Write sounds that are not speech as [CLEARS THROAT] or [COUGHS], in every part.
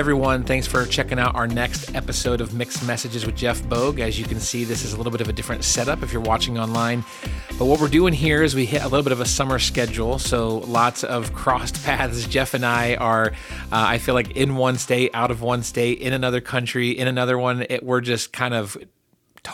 Everyone, thanks for checking out our next episode of Mixed Messages with Jeff Bogue. As you can see, this is a little bit of a different setup if you're watching online. But what we're doing here is we hit a little bit of a summer schedule, so lots of crossed [LAUGHS] paths. Jeff and I are, uh, I feel like, in one state, out of one state, in another country, in another one. It, we're just kind of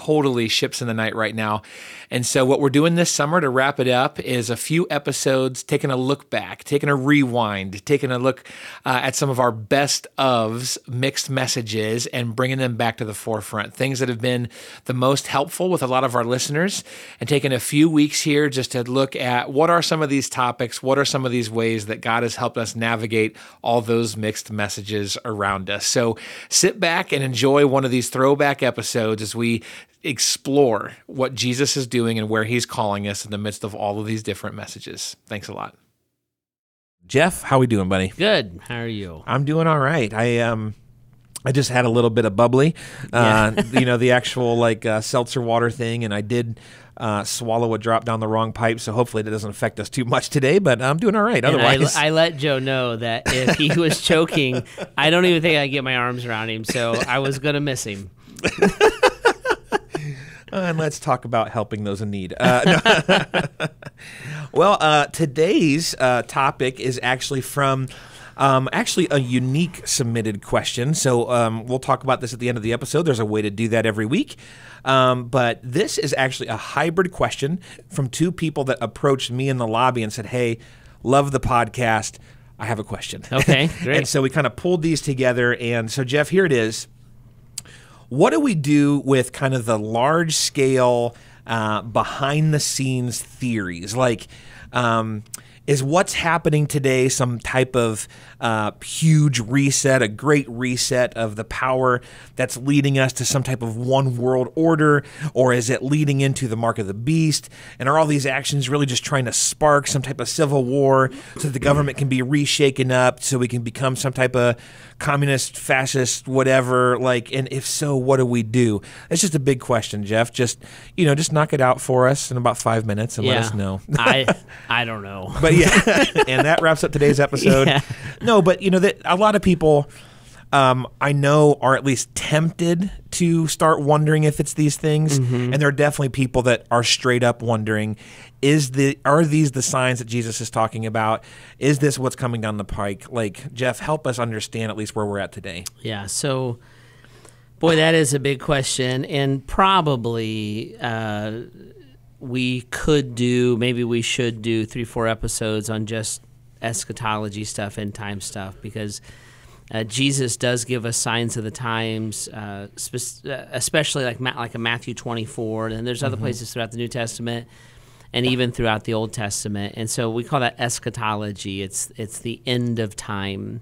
totally ships in the night right now. And so, what we're doing this summer to wrap it up is a few episodes taking a look back, taking a rewind, taking a look uh, at some of our best ofs, mixed messages, and bringing them back to the forefront. Things that have been the most helpful with a lot of our listeners, and taking a few weeks here just to look at what are some of these topics, what are some of these ways that God has helped us navigate all those mixed messages around us. So, sit back and enjoy one of these throwback episodes as we explore what Jesus is doing and where he's calling us in the midst of all of these different messages. Thanks a lot. Jeff, how are we doing, buddy? Good. How are you? I'm doing all right. I um I just had a little bit of bubbly, uh, [LAUGHS] you know, the actual like uh, seltzer water thing, and I did uh, swallow a drop down the wrong pipe. So hopefully that doesn't affect us too much today. But I'm doing all right. Otherwise, I, I, let Joe know that if he was [LAUGHS] choking, I don't even think I get my arms around him. So I was gonna miss him. [LAUGHS] Uh, and let's talk about helping those in need. Uh, no. [LAUGHS] well, uh, today's uh, topic is actually from. Um, actually, a unique submitted question. So um, we'll talk about this at the end of the episode. There's a way to do that every week. Um, but this is actually a hybrid question from two people that approached me in the lobby and said, Hey, love the podcast. I have a question. Okay, [LAUGHS] great. and so we kind of pulled these together. And so, Jeff, here it is. What do we do with kind of the large scale, uh, behind the scenes theories? Like, um, is what's happening today some type of uh, huge reset, a great reset of the power that's leading us to some type of one world order? Or is it leading into the mark of the beast? And are all these actions really just trying to spark some type of civil war so that the government can be reshaken up so we can become some type of communist, fascist, whatever? Like, and if so, what do we do? It's just a big question, Jeff. Just, you know, just knock it out for us in about five minutes and yeah. let us know. I, [LAUGHS] I don't know. But [LAUGHS] yeah, [LAUGHS] and that wraps up today's episode. Yeah. No, but you know that a lot of people um, I know are at least tempted to start wondering if it's these things, mm-hmm. and there are definitely people that are straight up wondering: is the are these the signs that Jesus is talking about? Is this what's coming down the pike? Like Jeff, help us understand at least where we're at today. Yeah. So, boy, that is a big question, and probably. Uh, we could do maybe we should do three four episodes on just eschatology stuff end time stuff because uh, Jesus does give us signs of the times, uh, spe- uh, especially like Ma- like a Matthew 24, and there's other mm-hmm. places throughout the New Testament, and even throughout the Old Testament. And so we call that eschatology. It's it's the end of time,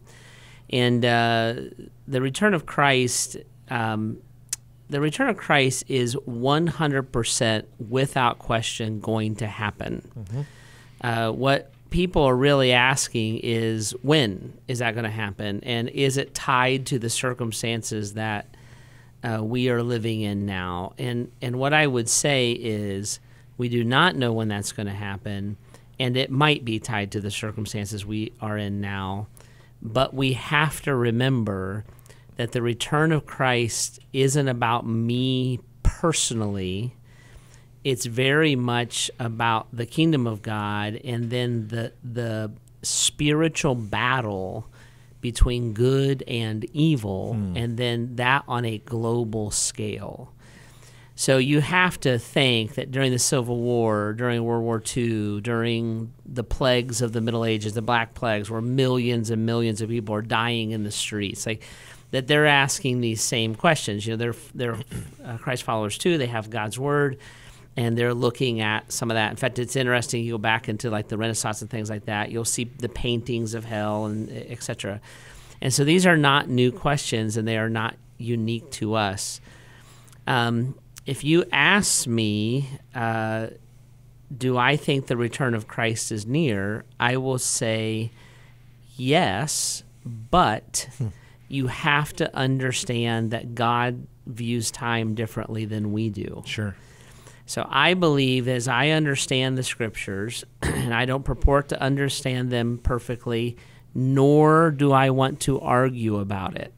and uh, the return of Christ. Um, the return of Christ is 100% without question going to happen. Mm-hmm. Uh, what people are really asking is when is that going to happen? And is it tied to the circumstances that uh, we are living in now? And, and what I would say is we do not know when that's going to happen, and it might be tied to the circumstances we are in now. But we have to remember that the return of Christ isn't about me personally. It's very much about the kingdom of God and then the the spiritual battle between good and evil hmm. and then that on a global scale. So you have to think that during the Civil War, during World War II, during the plagues of the Middle Ages, the Black Plagues, where millions and millions of people are dying in the streets, like that they're asking these same questions. You know, they're they're uh, Christ followers too. They have God's word, and they're looking at some of that. In fact, it's interesting. You go back into like the Renaissance and things like that. You'll see the paintings of hell and etc. And so these are not new questions, and they are not unique to us. Um, if you ask me, uh, do I think the return of Christ is near? I will say yes, but. You have to understand that God views time differently than we do. Sure. So I believe as I understand the scriptures, [CLEARS THROAT] and I don't purport to understand them perfectly, nor do I want to argue about it.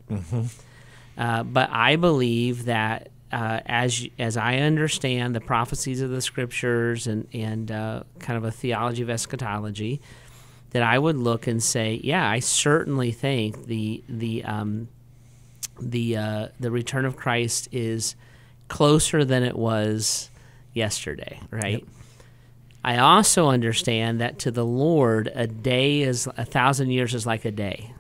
Uh, but I believe that uh, as as I understand the prophecies of the scriptures and and uh, kind of a theology of eschatology, that I would look and say, yeah, I certainly think the the um, the uh, the return of Christ is closer than it was yesterday, right? I also understand that to the Lord, a day is a thousand years is like a day.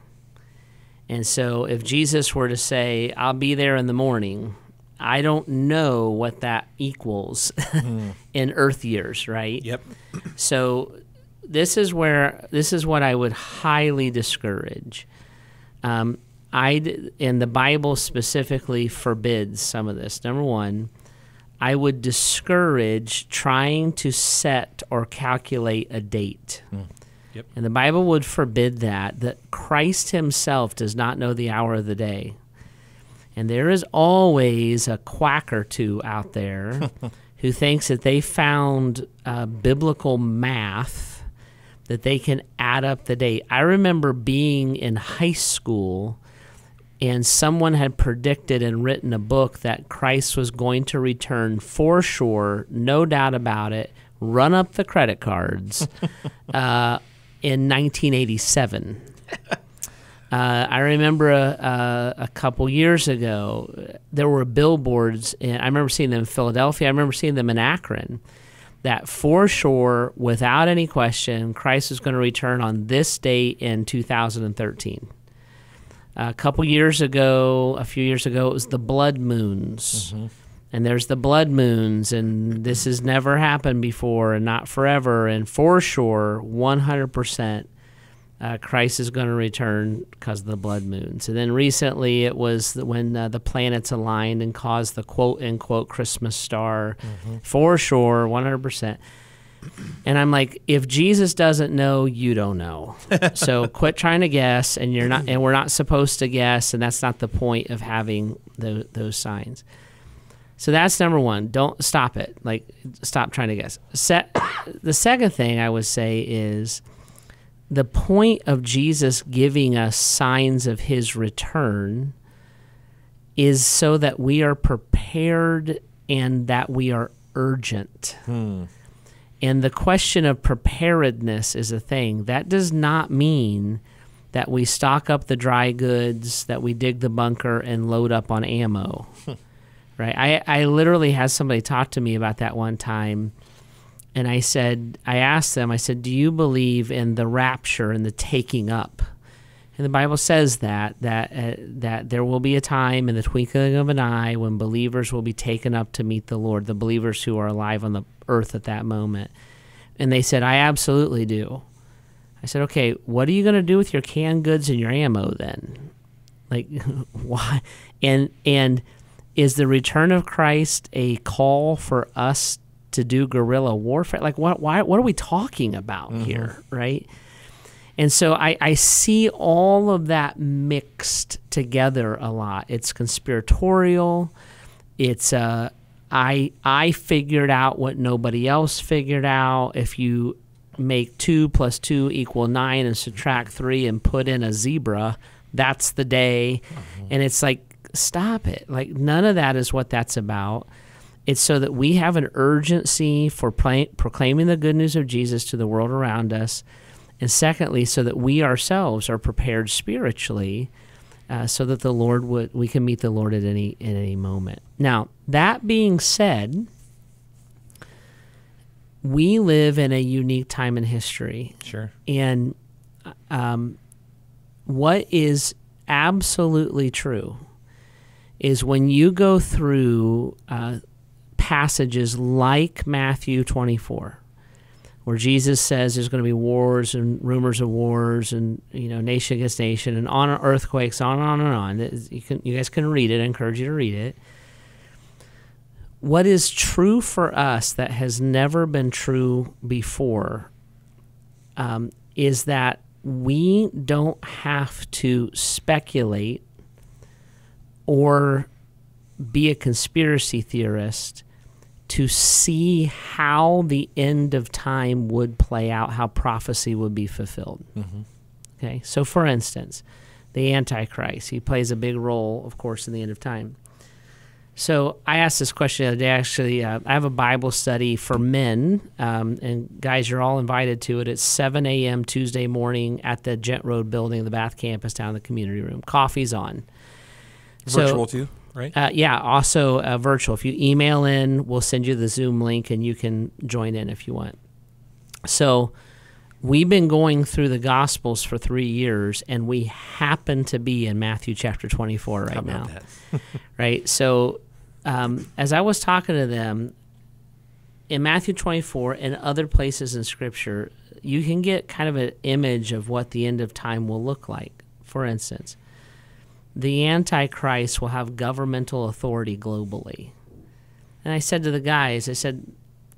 And so if Jesus were to say, I'll be there in the morning, I don't know what that equals [LAUGHS] in earth years, right? Yep. So this is where this is what I would highly discourage. Um, I and the Bible specifically forbids some of this. Number one, I would discourage trying to set or calculate a date. Yep. And the Bible would forbid that, that Christ himself does not know the hour of the day. And there is always a quack or two out there [LAUGHS] who thinks that they found uh, biblical math that they can add up the date. I remember being in high school and someone had predicted and written a book that Christ was going to return for sure, no doubt about it, run up the credit cards [LAUGHS] uh, in 1987. Uh, I remember a, a, a couple years ago, there were billboards, and I remember seeing them in Philadelphia. I remember seeing them in Akron. That for sure, without any question, Christ is going to return on this date in 2013. A couple years ago, a few years ago, it was the blood moons. Mm-hmm. And there's the blood moons, and this has never happened before and not forever. And for sure, 100%, uh, Christ is going to return because of the blood moon. So then recently, it was when uh, the planets aligned and caused the quote unquote Christmas star. For sure, 100%. And I'm like, if Jesus doesn't know, you don't know. [LAUGHS] so quit trying to guess, and you're not, and we're not supposed to guess, and that's not the point of having tho- those signs. So that's number one. Don't stop it. Like, stop trying to guess. Set, [COUGHS] the second thing I would say is the point of Jesus giving us signs of his return is so that we are prepared and that we are urgent. Hmm. And the question of preparedness is a thing. That does not mean that we stock up the dry goods, that we dig the bunker and load up on ammo. [LAUGHS] right? I, I literally had somebody talk to me about that one time. And I said, I asked them, I said, do you believe in the rapture and the taking up? And the Bible says that that uh, that there will be a time in the twinkling of an eye when believers will be taken up to meet the Lord, the believers who are alive on the earth at that moment. And they said, "I absolutely do." I said, "Okay, what are you going to do with your canned goods and your ammo then? Like [LAUGHS] why and and is the return of Christ a call for us to do guerrilla warfare? Like what why what are we talking about here, right?" And so I, I see all of that mixed together a lot. It's conspiratorial. It's uh, I I figured out what nobody else figured out. If you make two plus two equal nine and subtract three and put in a zebra, that's the day. And it's like, stop it. Like none of that is what that's about. It's so that we have an urgency for proclaiming the good news of Jesus to the world around us and secondly, so that we ourselves are prepared spiritually, uh, so that the Lord would we can meet the Lord at any at any moment. Now, that being said, we live in a unique time in history, Sure. and um, what is absolutely true is when you go through uh, passages like Matthew twenty four where Jesus says there's going to be wars and rumors of wars and you know nation against nation and on earthquakes on and on and on. You can you guys can read it. I encourage you to read it. What is true for us that has never been true before um, is that we don't have to speculate or be a conspiracy theorist to see how the end of time would play out, how prophecy would be fulfilled. Okay, so for instance, the Antichrist, he plays a big role, of course, in the end of time. So I asked this question the other day. Actually, uh, I have a Bible study for men, um, and guys, you're all invited to it. It's 7 a.m. Tuesday morning at the Gent Road building, the Bath campus down in the community room. Coffee's on. Virtual too, right? Uh, yeah, also uh, virtual. If you email in, we'll send you the Zoom link, and you can join in if you want. So we've been going through the Gospels for three years, and we happen to be in Matthew chapter 24 right How now. that? [LAUGHS] [LAUGHS] right? So, um, as I was talking to them in Matthew 24 and other places in Scripture, you can get kind of an image of what the end of time will look like. For instance, the Antichrist will have governmental authority globally. And I said to the guys, I said,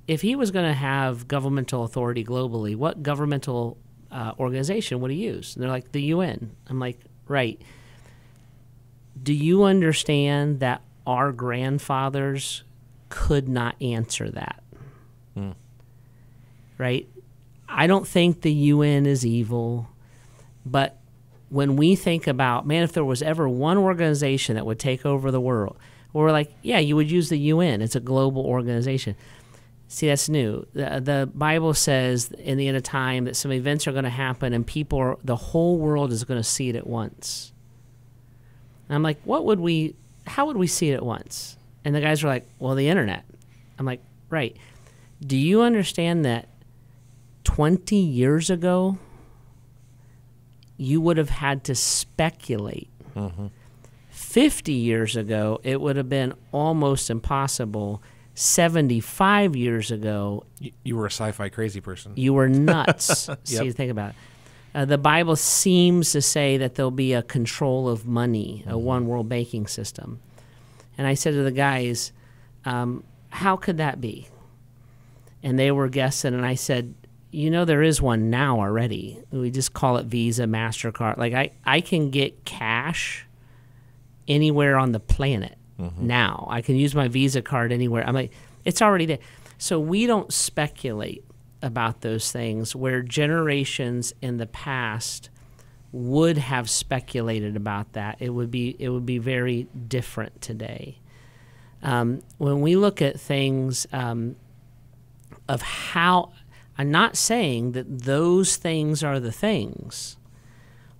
if he was going to have governmental authority globally, what governmental uh, organization would he use? And they're like, the UN. I'm like, right. Do you understand that our grandfathers could not answer that? Right? I don't think the UN is evil, but when we think about, man, if there was ever one organization that would take over the world, we're like, yeah, you would use the UN. It's a global organization. See, that's new. The, the Bible says in the end of time that some events are going to happen and people, are, the whole world is going to see it at once. And I'm like, what would we, how would we see it at once? And the guys were like, well, the internet. I'm like, right. Do you understand that 20 years ago, you would have had to speculate? 50 years ago, it would have been almost impossible. 75 years ago, You, you were a sci-fi crazy person. you were nuts. [LAUGHS] See, think about it. Uh, the Bible seems to say that there'll be a control of money, a one world banking system. And I said to the guys, um, How could that be? And they were guessing, and I said, You know, there is one now already. We just call it Visa, MasterCard. Like, I, I can get cash anywhere on the planet now. I can use my Visa card anywhere. I'm like, it's already there. So we don't speculate about those things where generations in the past would have speculated about that. It would be it would be very different today. Um, when we look at things um, of how, I'm not saying that those things are the things.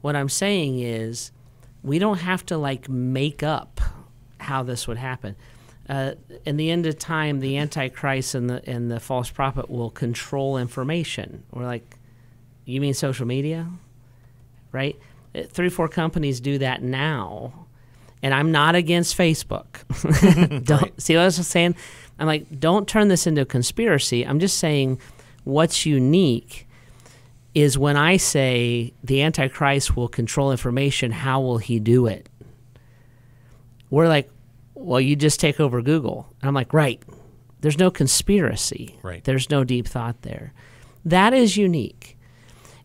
What I'm saying is, we don't have to like make up how this would happen. Uh, in the end of time, the Antichrist and the and the false prophet will control information. We're like, you mean social media, right? Uh, Three, four companies do that now, and I'm not against Facebook. [LAUGHS] [LAUGHS] don't see what I was saying? I'm like, don't turn this into a conspiracy. I'm just saying, what's unique is when I say the Antichrist will control information, how will he do it? We're like, well, you just take over Google. And I'm like, right. There's no conspiracy. Right. There's no deep thought there. That is unique.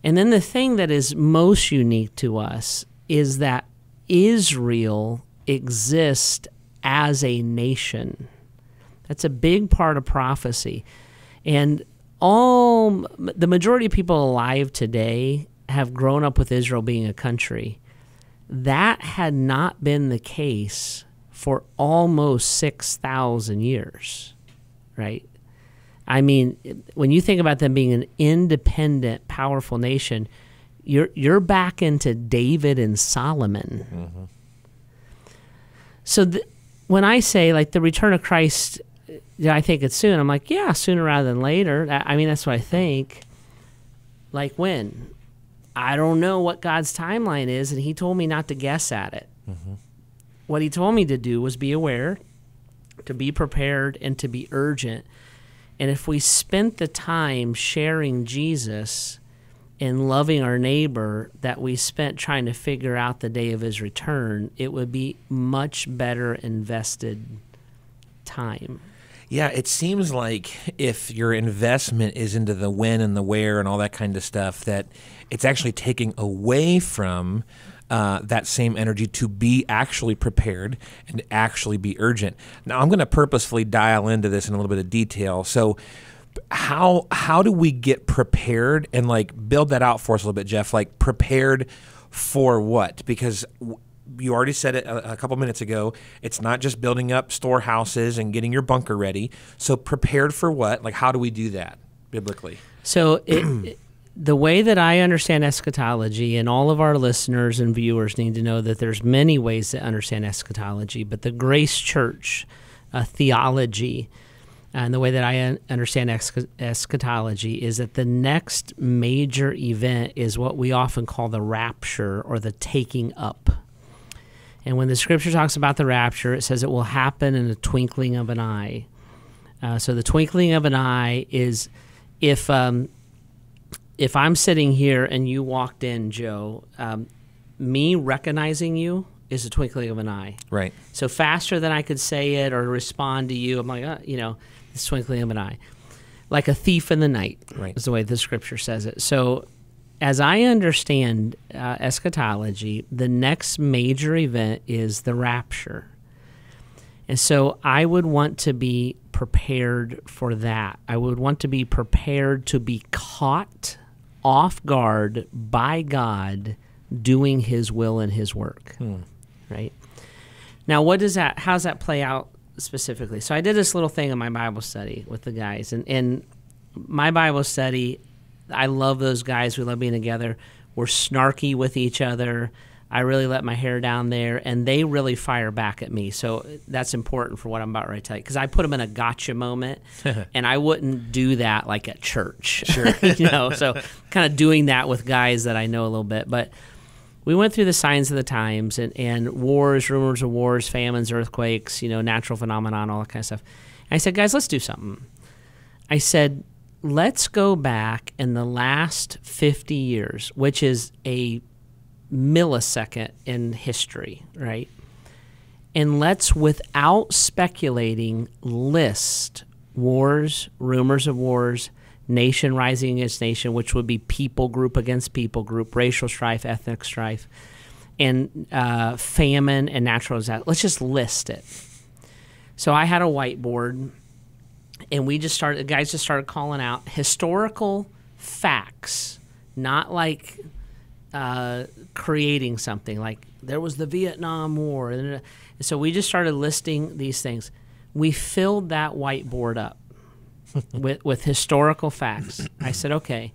And then the thing that is most unique to us is that Israel exists as a nation. That's a big part of prophecy. And all the majority of people alive today have grown up with Israel being a country. That had not been the case for almost 6,000 years, right? I mean, when you think about them being an independent, powerful nation, you're you're back into David and Solomon. Mm-hmm. So th- when I say like the return of Christ, yeah, I think it's soon. I'm like, yeah, sooner rather than later. I I mean, that's what I think. Like when? I don't know what God's timeline is, and He told me not to guess at it. Mm-hmm. What He told me to do was be aware, to be prepared, and to be urgent. And if we spent the time sharing Jesus and loving our neighbor that we spent trying to figure out the day of his return, it would be much better invested time. Yeah, it seems like if your investment is into the when and the where and all that kind of stuff, that it's actually taking away from uh, that same energy to be actually prepared and actually be urgent. Now, I'm going to purposefully dial into this in a little bit of detail. So, how how do we get prepared and like build that out for us a little bit, Jeff? Like prepared for what? Because you already said it a, a couple minutes ago. It's not just building up storehouses and getting your bunker ready. So prepared for what? Like how do we do that biblically? So it, [CLEARS THROAT] the way that I understand eschatology, and all of our listeners and viewers need to know that there's many ways to understand eschatology, but the Grace Church uh, theology and the way that I understand eschatology is that the next major event is what we often call the rapture or the taking up. And when the scripture talks about the rapture, it says it will happen in the twinkling of an eye. Uh, so the twinkling of an eye is if um, if I'm sitting here and you walked in, Joe, um, me recognizing you is a twinkling of an eye. Right. So faster than I could say it or respond to you, I'm like, uh, you know, it's twinkling of an eye, like a thief in the night. Right. Is the way the scripture says it. So, as I understand uh, eschatology, the next major event is the rapture. And so I would want to be prepared for that. I would want to be prepared to be caught off guard by God doing his will and his work. Right? Now, what does that how does that play out specifically? So I did this little thing in my Bible study with the guys and and my Bible study I love those guys. We love being together. We're snarky with each other. I really let my hair down there, and they really fire back at me. So that's important for what I'm about to tell you, because I put them in a gotcha moment, [LAUGHS] and I wouldn't do that like at church. Sure, [LAUGHS] you know. So kind of doing that with guys that I know a little bit, but we went through the signs of the times and, and wars, rumors of wars, famines, earthquakes, you know, natural phenomenon, all that kind of stuff. And I said, guys, let's do something. I said, let's go back in the last 50 years, which is a millisecond in history, right? And let's, without speculating, list wars, rumors of wars, nation rising against nation, which would be people group against people group, racial strife, ethnic strife, and uh, famine and natural disaster. Let's just list it. So I had a whiteboard, and we just started. The guys just started calling out historical facts, not like uh, creating something. Like there was the Vietnam War, and so we just started listing these things. We filled that whiteboard up [LAUGHS] with with historical facts. I said, okay.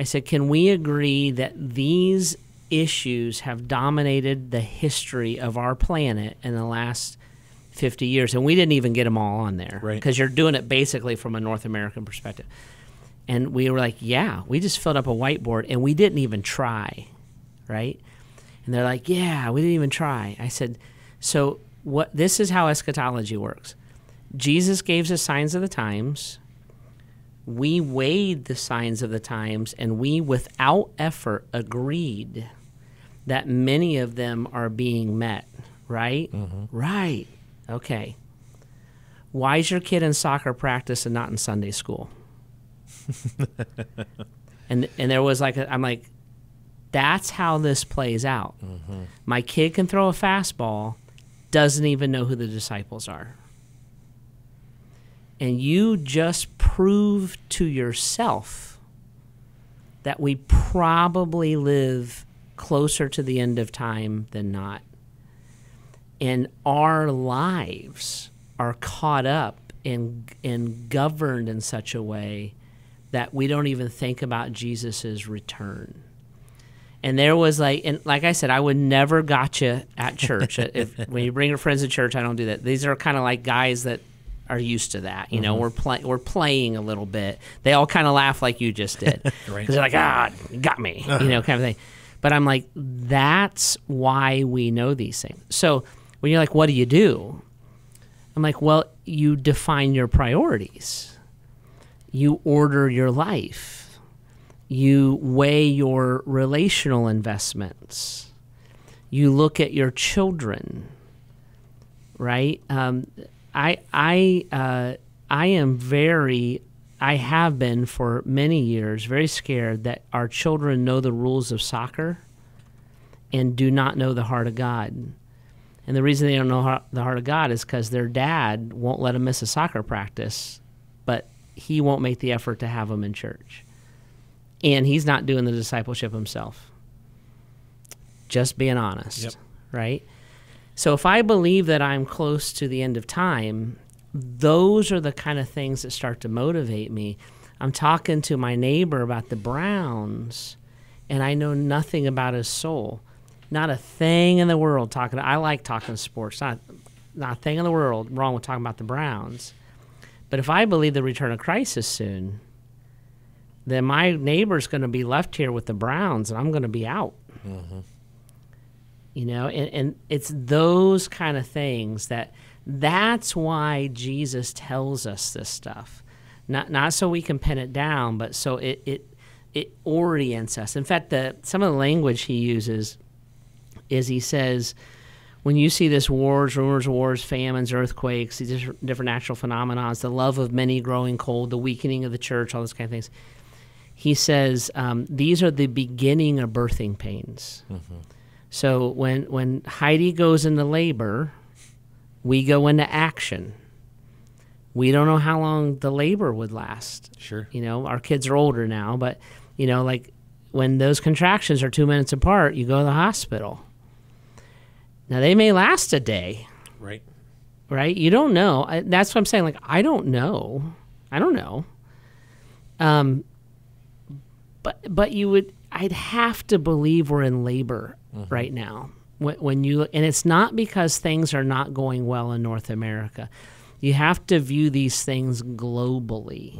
I said, can we agree that these issues have dominated the history of our planet in the last 50 years? And we didn't even get them all on there Right. because you're doing it basically from a North American perspective. And we were like, yeah, we just filled up a whiteboard and we didn't even try, right? And they're like, yeah, we didn't even try. I said, so what? This is how eschatology works. Jesus gave us signs of the times. We weighed the signs of the times, and we, without effort, agreed that many of them are being met. Right? Mm-hmm. Right. Okay. Why is your kid in soccer practice and not in Sunday school? [LAUGHS] and and there was like a, I'm like, that's how this plays out. Mm-hmm. My kid can throw a fastball, doesn't even know who the disciples are. And you just prove to yourself that we probably live closer to the end of time than not. And our lives are caught up and, and governed in such a way that we don't even think about Jesus' return. And there was like, and like I said, I would never gotcha at church. [LAUGHS] if when you bring your friends to church, I don't do that. These are kind of like guys that are used to that. You know, we're playing, we're playing a little bit. They all kind of laugh like you just did, because [LAUGHS] Right. they're like, ah, got me, you know, kind of thing. But I'm like, that's why we know these things. So when you're like, what do you do? I'm like, well, you define your priorities. You order your life. You weigh your relational investments. You look at your children, right? Um, I I uh, I am very I have been for many years very scared that our children know the rules of soccer and do not know the heart of God. And the reason they don't know the heart of God is because their dad won't let them miss a soccer practice, but he won't make the effort to have them in church. And he's not doing the discipleship himself. Just being honest, Yep. right? So if I believe that I'm close to the end of time, those are the kind of things that start to motivate me. I'm talking to my neighbor about the Browns, and I know nothing about his soul. Not a thing in the world talking. I like talking sports. Not not a thing in the world wrong with talking about the Browns. But if I believe the return of Christ is soon, then my neighbor's going to be left here with the Browns, and I'm going to be out. Mm-hmm. You know, and, and it's those kind of things that that's why Jesus tells us this stuff. Not not so we can pin it down, but so it it it orients us. In fact, the some of the language he uses is he says when you see this wars, rumors, of wars, famines, earthquakes, these different natural phenomena, the love of many growing cold, the weakening of the church, all those kind of things. He says um, these are the beginning of birthing pains. So when when Heidi goes into labor, we go into action. We don't know how long the labor would last. Sure. You know, our kids are older now, but you know, like when those contractions are two minutes apart, you go to the hospital. Now they may last a day, Right. right? You don't know. I, that's what I'm saying. Like I don't know. I don't know. Um, but but you would. I'd have to believe we're in labor right now. When, when you and it's not because things are not going well in North America. You have to view these things globally.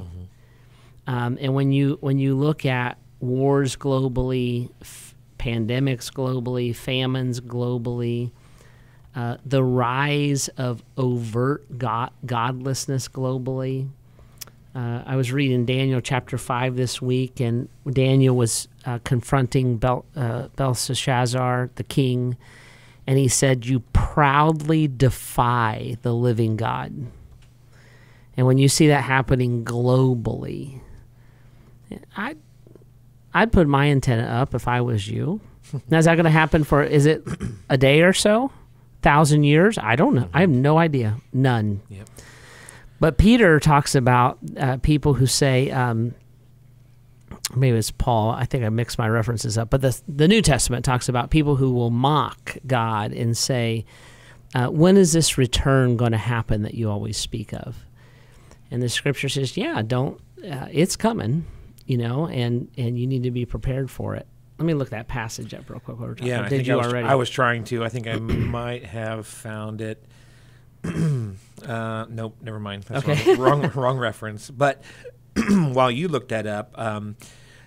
Um, and when you when you look at wars globally, f- pandemics globally, famines globally, uh, the rise of overt god- godlessness globally. Uh, I was reading Daniel chapter 5 this week, and Daniel was uh, confronting Bel- uh, Belshazzar, the king, and he said, You proudly defy the living God. And when you see that happening globally, I, I'd put my antenna up if I was you. Now, is that going to happen for, is it a day or so? Thousand years? I don't know. I have no idea. None. Yep. But Peter talks about uh, people who say, um, maybe it's Paul. I think I mixed my references up. But the the New Testament talks about people who will mock God and say, uh, "When is this return going to happen that you always speak of?" And the Scripture says, "Yeah, don't. Uh, it's coming, you know, and and you need to be prepared for it." Let me look that passage up real quick. Yeah. I Did you I was, already? I was trying to. I think I might have found it. [CLEARS THROAT] uh, nope, never mind. That's Okay. wrong, wrong, [LAUGHS] wrong reference. But [CLEARS THROAT] while you looked that up, um,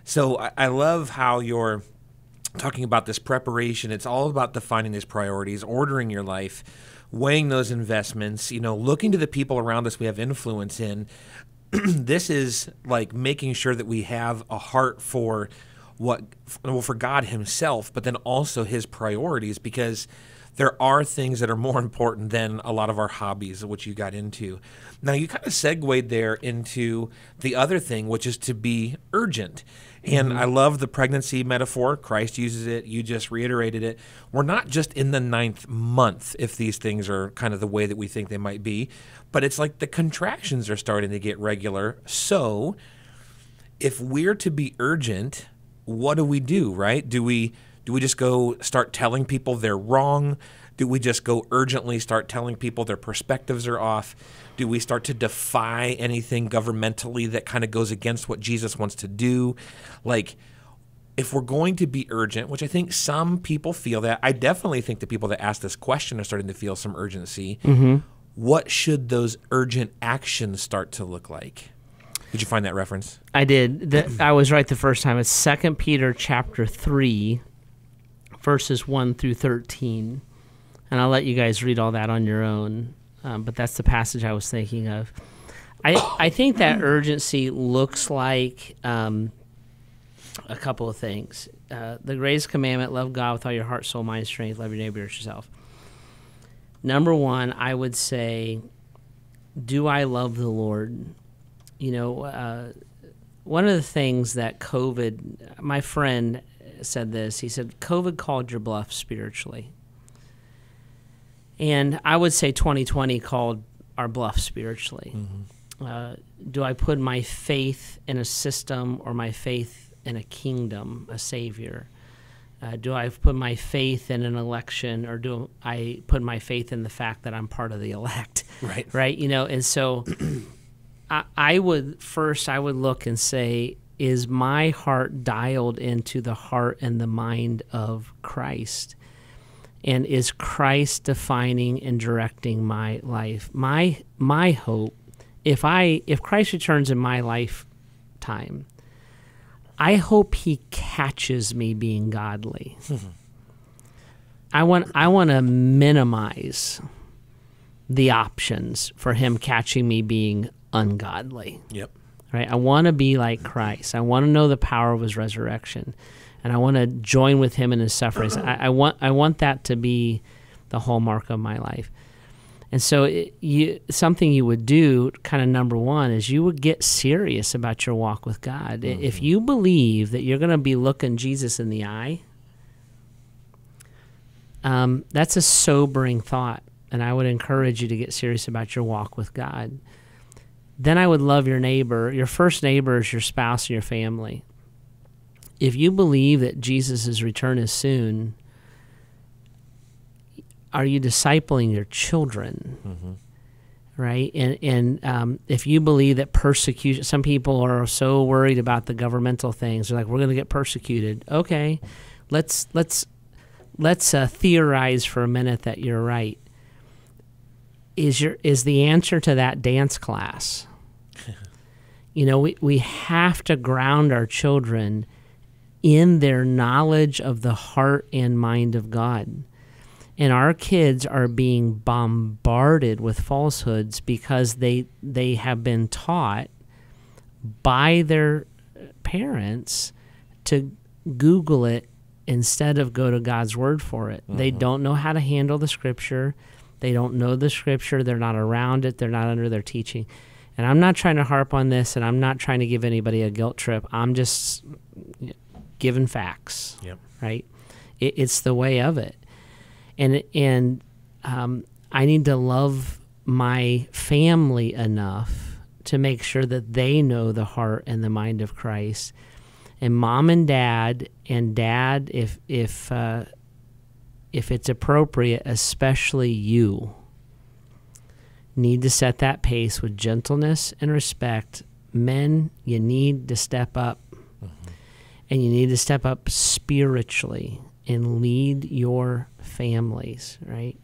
so I, I love how you're talking about this preparation. It's all about defining these priorities, ordering your life, weighing those investments. You know, looking to the people around us we have influence in. [CLEARS THROAT] this is like making sure that we have a heart for what well for God himself but then also his priorities because there are things that are more important than a lot of our hobbies which you got into now you kind of segued there into the other thing which is to be urgent and mm-hmm. I love the pregnancy metaphor. Christ uses it. You just reiterated it. We're not just in the ninth month if these things are kind of the way that we think they might be, but it's like the contractions are starting to get regular. So if we're to be urgent, what do we do, right? Do we do we just go start telling people they're wrong? Do we just go urgently start telling people their perspectives are off? Do we start to defy anything governmentally that kind of goes against what Jesus wants to do? Like if we're going to be urgent, which I think some people feel that, I definitely think the people that ask this question are starting to feel some urgency. Mm-hmm. What should those urgent actions start to look like? Did you find that reference? I did. The, I was right the first time. It's Second Peter chapter three, verses one through thirteen, and I'll let you guys read all that on your own. Um, but that's the passage I was thinking of. I I think that [COUGHS] urgency looks like um, a couple of things. Uh, the greatest commandment: love God with all your heart, soul, mind, strength. Love your neighbor as yourself. Number one, I would say, do I love the Lord? You know. Uh, one of the things that COVID, my friend said this. He said, COVID called your bluff spiritually. And I would say 2020 called our bluff spiritually. uh, do I put my faith in a system or my faith in a kingdom, a savior? Uh, do I put my faith in an election or do I put my faith in the fact that I'm part of the elect? Right. [LAUGHS] Right. You know, and so [CLEARS THROAT] I, I would first, I would look and say, is my heart dialed into the heart and the mind of Christ? And is Christ defining and directing my life? My my hope, if I if Christ returns in my lifetime, I hope he catches me being godly. [LAUGHS] I want I want to minimize the options for him catching me being ungodly. Yep. Right? I want to be like Christ. I want to know the power of his resurrection. And I want to join with him in his sufferings. I, I want I want that to be the hallmark of my life. And so, it, you, something you would do, kind of number one, is you would get serious about your walk with God. Mm-hmm. If you believe that you're going to be looking Jesus in the eye, um, that's a sobering thought. And I would encourage you to get serious about your walk with God. Then I would love your neighbor. Your first neighbor is your spouse or your family. If you believe that Jesus' return is soon, are you discipling your children? Right, and and um, if you believe that persecution, some people are so worried about the governmental things. They're like, we're going to get persecuted. Okay, let's let's let's uh, theorize for a minute that you're right. Is your is the answer to that dance class? You know, we we have to ground our children in their knowledge of the heart and mind of God and our kids are being bombarded with falsehoods because they they have been taught by their parents to google it instead of go to God's word for it. They uh-huh. don't know how to handle the scripture. They don't know the scripture. They're not around it. They're not under their teaching. And I'm not trying to harp on this and I'm not trying to give anybody a guilt trip. I'm just giving facts Yep. right? It, it's the way of it, and and um, I need to love my family enough to make sure that they know the heart and the mind of Christ, and mom and dad and dad, if if uh, if it's appropriate, especially you, need to set that pace with gentleness and respect. Men, you need to step up mm-hmm. and you need to step up spiritually and lead your families, right?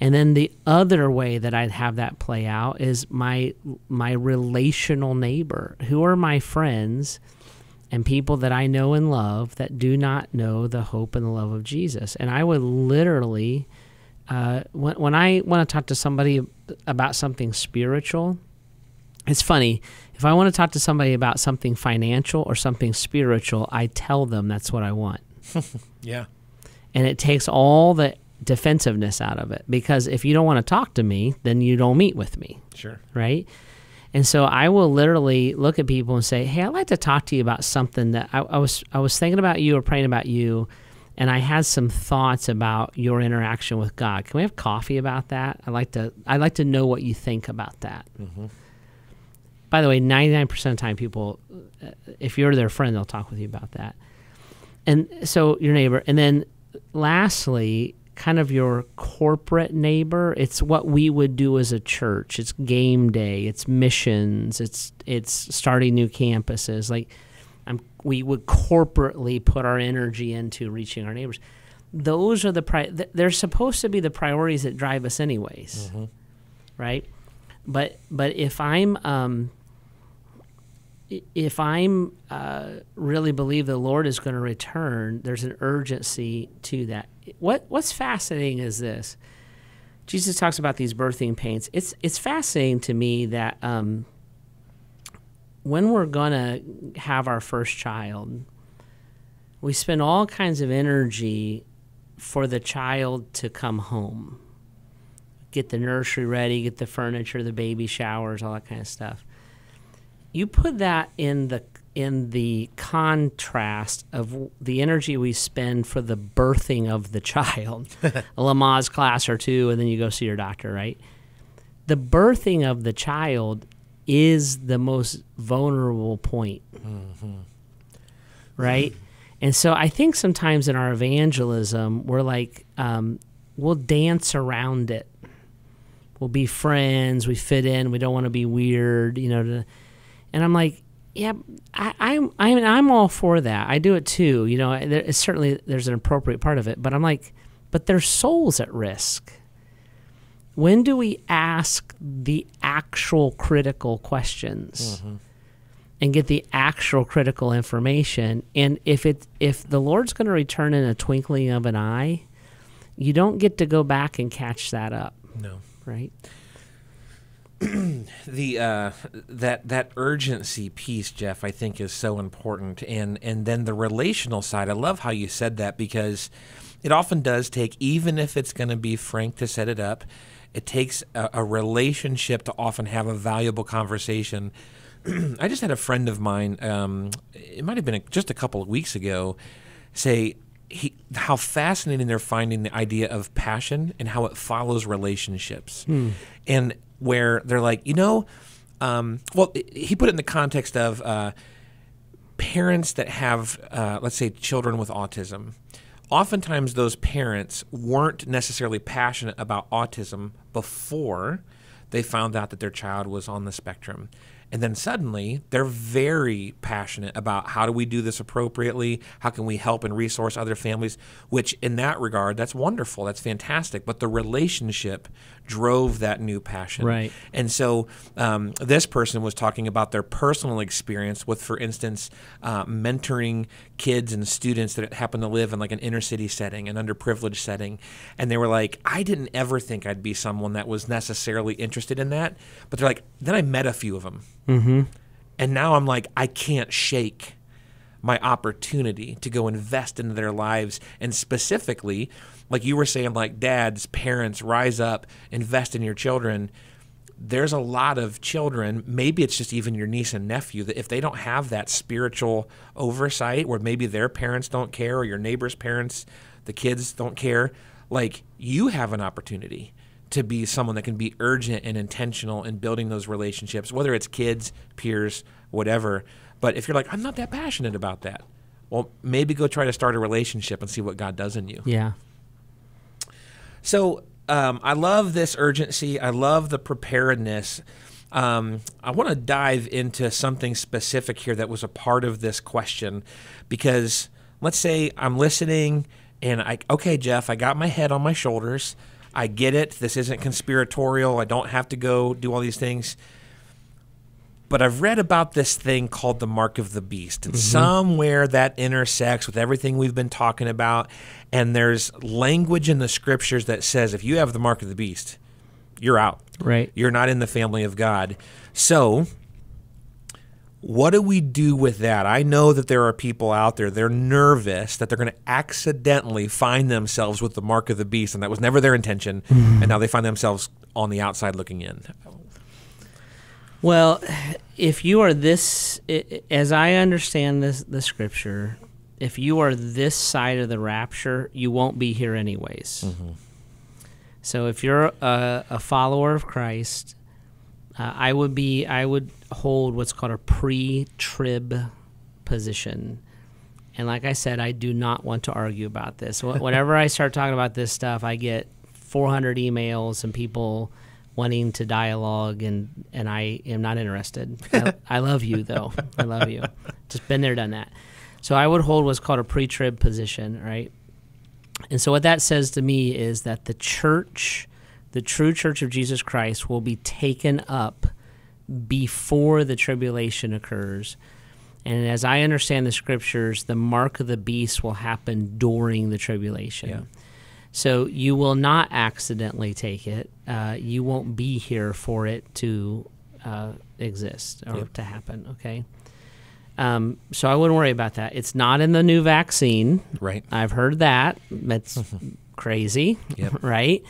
And then the other way that I'd have that play out is my my relational neighbor, who are my friends and people that I know and love that do not know the hope and the love of Jesus. And I would literally, uh, when, when I want to talk to somebody about something spiritual, it's funny. If I want to talk to somebody about something financial or something spiritual, I tell them that's what I want. [LAUGHS] Yeah. And it takes all the defensiveness out of it because if you don't want to talk to me, then you don't meet with me, Sure. right? And so I will literally look at people and say, "Hey, I'd like to talk to you about something that I, I was I was thinking about you or praying about you, and I had some thoughts about your interaction with God. Can we have coffee about that? I like to I like to know what you think about that." By the way, ninety nine percent of the time, people, uh, if you're their friend, they'll talk with you about that. And so your neighbor, and then lastly, kind of your corporate neighbor. It's what we would do as a church. It's game day. It's missions. It's it's starting new campuses. Like we would corporately put our energy into reaching our neighbors. Those are the pri- th- they're supposed to be the priorities that drive us anyways, right? But but if I'm um, if I'm uh, really believe the Lord is going to return, there's an urgency to that. What What's fascinating is this. Jesus talks about these birthing pains. It's it's fascinating to me that um, when we're going to have our first child, we spend all kinds of energy for the child to come home. Get the nursery ready, get the furniture, the baby showers, all that kind of stuff you put that in the in the contrast of the energy we spend for the birthing of the child, [LAUGHS] a Lamaze class or two, and then you go see your doctor, right? The birthing of the child is the most vulnerable point. Right? And so I think sometimes in our evangelism, we're like, um, we'll dance around it. We'll be friends. We fit in. We don't want to be weird, you know. To, and I'm like, yeah, I, I'm, I mean, I'm all for that. I do it too. You know, there certainly there's an appropriate part of it, but I'm like, but their souls at risk. When do we ask the actual critical questions? and get the actual critical information. And if it if the Lord's going to return in a twinkling of an eye, you don't get to go back and catch that up, No. right? [CLEARS THROAT] the uh, that that urgency piece, Jeff, I think is so important, and and then the relational side. I love how you said that because it often does take, even if it's going to be frank to set it up, it takes a, a relationship to often have a valuable conversation. [CLEARS THROAT] I just had a friend of mine. Um, it might have been a, just a couple of weeks ago. Say he, how fascinating they're finding the idea of passion and how it follows relationships, and where they're like, you know, um, well, he put it in the context of uh, parents that have, uh, let's say, children with autism. Oftentimes, those parents weren't necessarily passionate about autism before they found out that their child was on the spectrum. And then suddenly they're very passionate about how do we do this appropriately? How can we help and resource other families? Which, in that regard, that's wonderful. That's fantastic. But the relationship drove that new passion. Right. And so um, this person was talking about their personal experience with, for instance, uh, mentoring kids and students that happen to live in like an inner city setting, an underprivileged setting. And they were like, I didn't ever think I'd be someone that was necessarily interested in that. But they're like, then I met a few of them. Mm-hmm. And now I'm like, I can't shake my opportunity to go invest into their lives. And specifically, like you were saying, like dads, parents, rise up, invest in your children. There's a lot of children, maybe it's just even your niece and nephew, that if they don't have that spiritual oversight where maybe their parents don't care or your neighbor's parents, the kids don't care, like you have an opportunity to be someone that can be urgent and intentional in building those relationships, whether it's kids, peers, whatever. But if you're like, I'm not that passionate about that, well, maybe go try to start a relationship and see what God does in you. Yeah. So um, I love this urgency. I love the preparedness. Um, I want to dive into something specific here that was a part of this question because let's say I'm listening and I, okay, Jeff, I got my head on my shoulders. I get it. This isn't conspiratorial. I don't have to go do all these things. But I've read about this thing called the mark of the beast, and mm-hmm. somewhere that intersects with everything we've been talking about. And there's language in the scriptures that says if you have the mark of the beast, you're out. Right. You're not in the family of God. So, what do we do with that? I know that there are people out there, they're nervous that they're going to accidentally find themselves with the mark of the beast, and that was never their intention. Mm-hmm. And now they find themselves on the outside looking in. Well, if you are this, as I understand this, the scripture, if you are this side of the rapture, you won't be here anyways. So if you're a, a follower of Christ, uh, I would be, I would hold what's called a pre-trib position. And like I said, I do not want to argue about this. [LAUGHS] Whenever I start talking about this stuff, I get 400 emails and people wanting to dialogue, and and I am not interested. [LAUGHS] I, I love you though. I love you. Just been there, done that. So I would hold what's called a pre-trib position, right? And so what that says to me is that the church, the true church of Jesus Christ, will be taken up before the tribulation occurs. And as I understand the scriptures, the mark of the beast will happen during the tribulation. Yeah. So you will not accidentally take it. Uh, you won't be here for it to uh, exist or Yep. to happen. Okay. Um, so I wouldn't worry about that. It's not in the new vaccine. Right. I've heard that. That's crazy, Yep. [LAUGHS] right?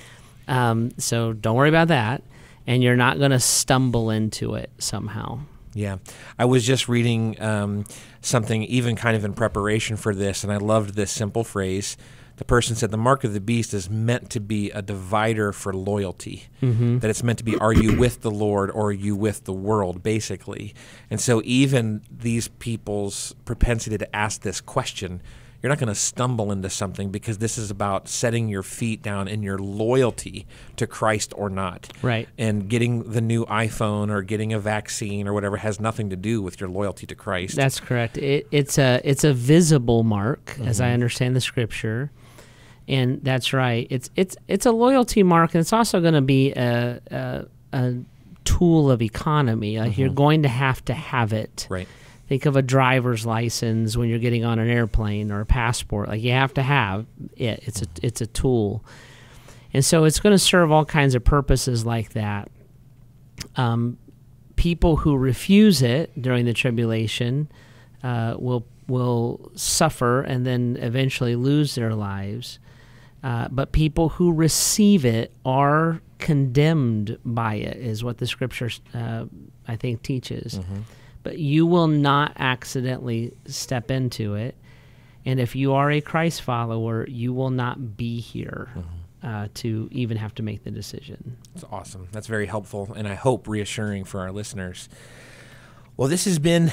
Um, so don't worry about that. And you're not going to stumble into it somehow. Yeah. I was just reading um, something, even kind of in preparation for this, and I loved this simple phrase the person said the mark of the beast is meant to be a divider for loyalty. Mm-hmm. That it's meant to be, are you with the Lord or are you with the world, basically? And so even these people's propensity to ask this question you're not going to stumble into something because this is about setting your feet down in your loyalty to Christ or not. Right. And getting the new iPhone or getting a vaccine or whatever has nothing to do with your loyalty to Christ. That's correct. It, it's a it's a visible mark, mm-hmm. as I mm-hmm. understand the scripture. And that's right. It's it's it's a loyalty mark, and it's also going to be a, a, a tool of economy. Like mm-hmm. You're going to have to have it. Right think of a driver's license when you're getting on an airplane or a passport. Like you have to have it. It's a it's a tool, and so it's going to serve all kinds of purposes like that. Um, people who refuse it during the tribulation uh, will will suffer and then eventually lose their lives. Uh, but people who receive it are condemned by it, is what the scripture uh, I think teaches. Mm-hmm but you will not accidentally step into it. And if you are a Christ follower, you will not be here mm-hmm. uh, to even have to make the decision. That's awesome. That's very helpful, and I hope reassuring for our listeners. Well, this has been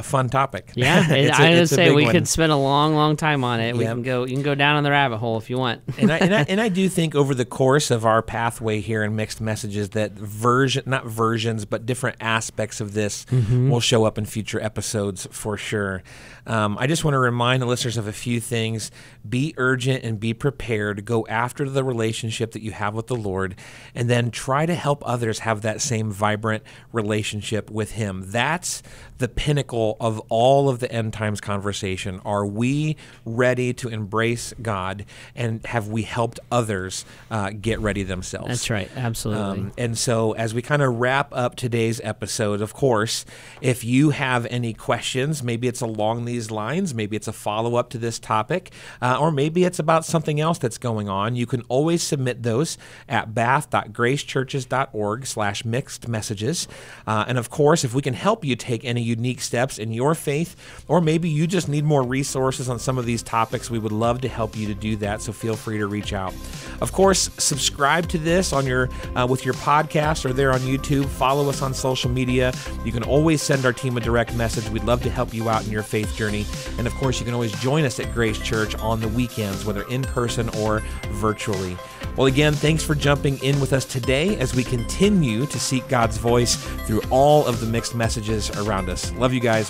a fun topic. Yeah, [LAUGHS] I would say we one. could spend a long, long time on it. We can go. You can go down in the rabbit hole if you want. and, I, and, I, [LAUGHS] and I do think over the course of our pathway here in mixed messages that version, not versions, but different aspects of this mm-hmm. will show up in future episodes for sure. Um, I just want to remind the listeners of a few things. Be urgent and be prepared. Go after the relationship that you have with the Lord, and then try to help others have that same vibrant relationship with Him. That's the pinnacle of all of the end times conversation. Are we ready to embrace God, and have we helped others uh, get ready themselves? That's right, absolutely. Um, and so, as we kind of wrap up today's episode, of course, if you have any questions, maybe it's along these lines, maybe it's a follow up to this topic, uh, or maybe it's about something else that's going on, you can always submit those at bath.gracechurches.org/slash mixed messages. Uh, and of course, if we can help you take any unique steps in your faith, or maybe you just need more resources on some of these topics, we would love to help you to do that. So feel free to reach out. Of course, subscribe to this on your uh, with your podcast or there on YouTube. Follow us on social media. You can always send our team a direct message. We'd love to help you out in your faith journey. And of course, you can always join us at Grace Church on the weekends, whether in person or virtually. Well, again, thanks for jumping in with us today as we continue to seek God's voice through all of the mixed messages around us. Love you guys.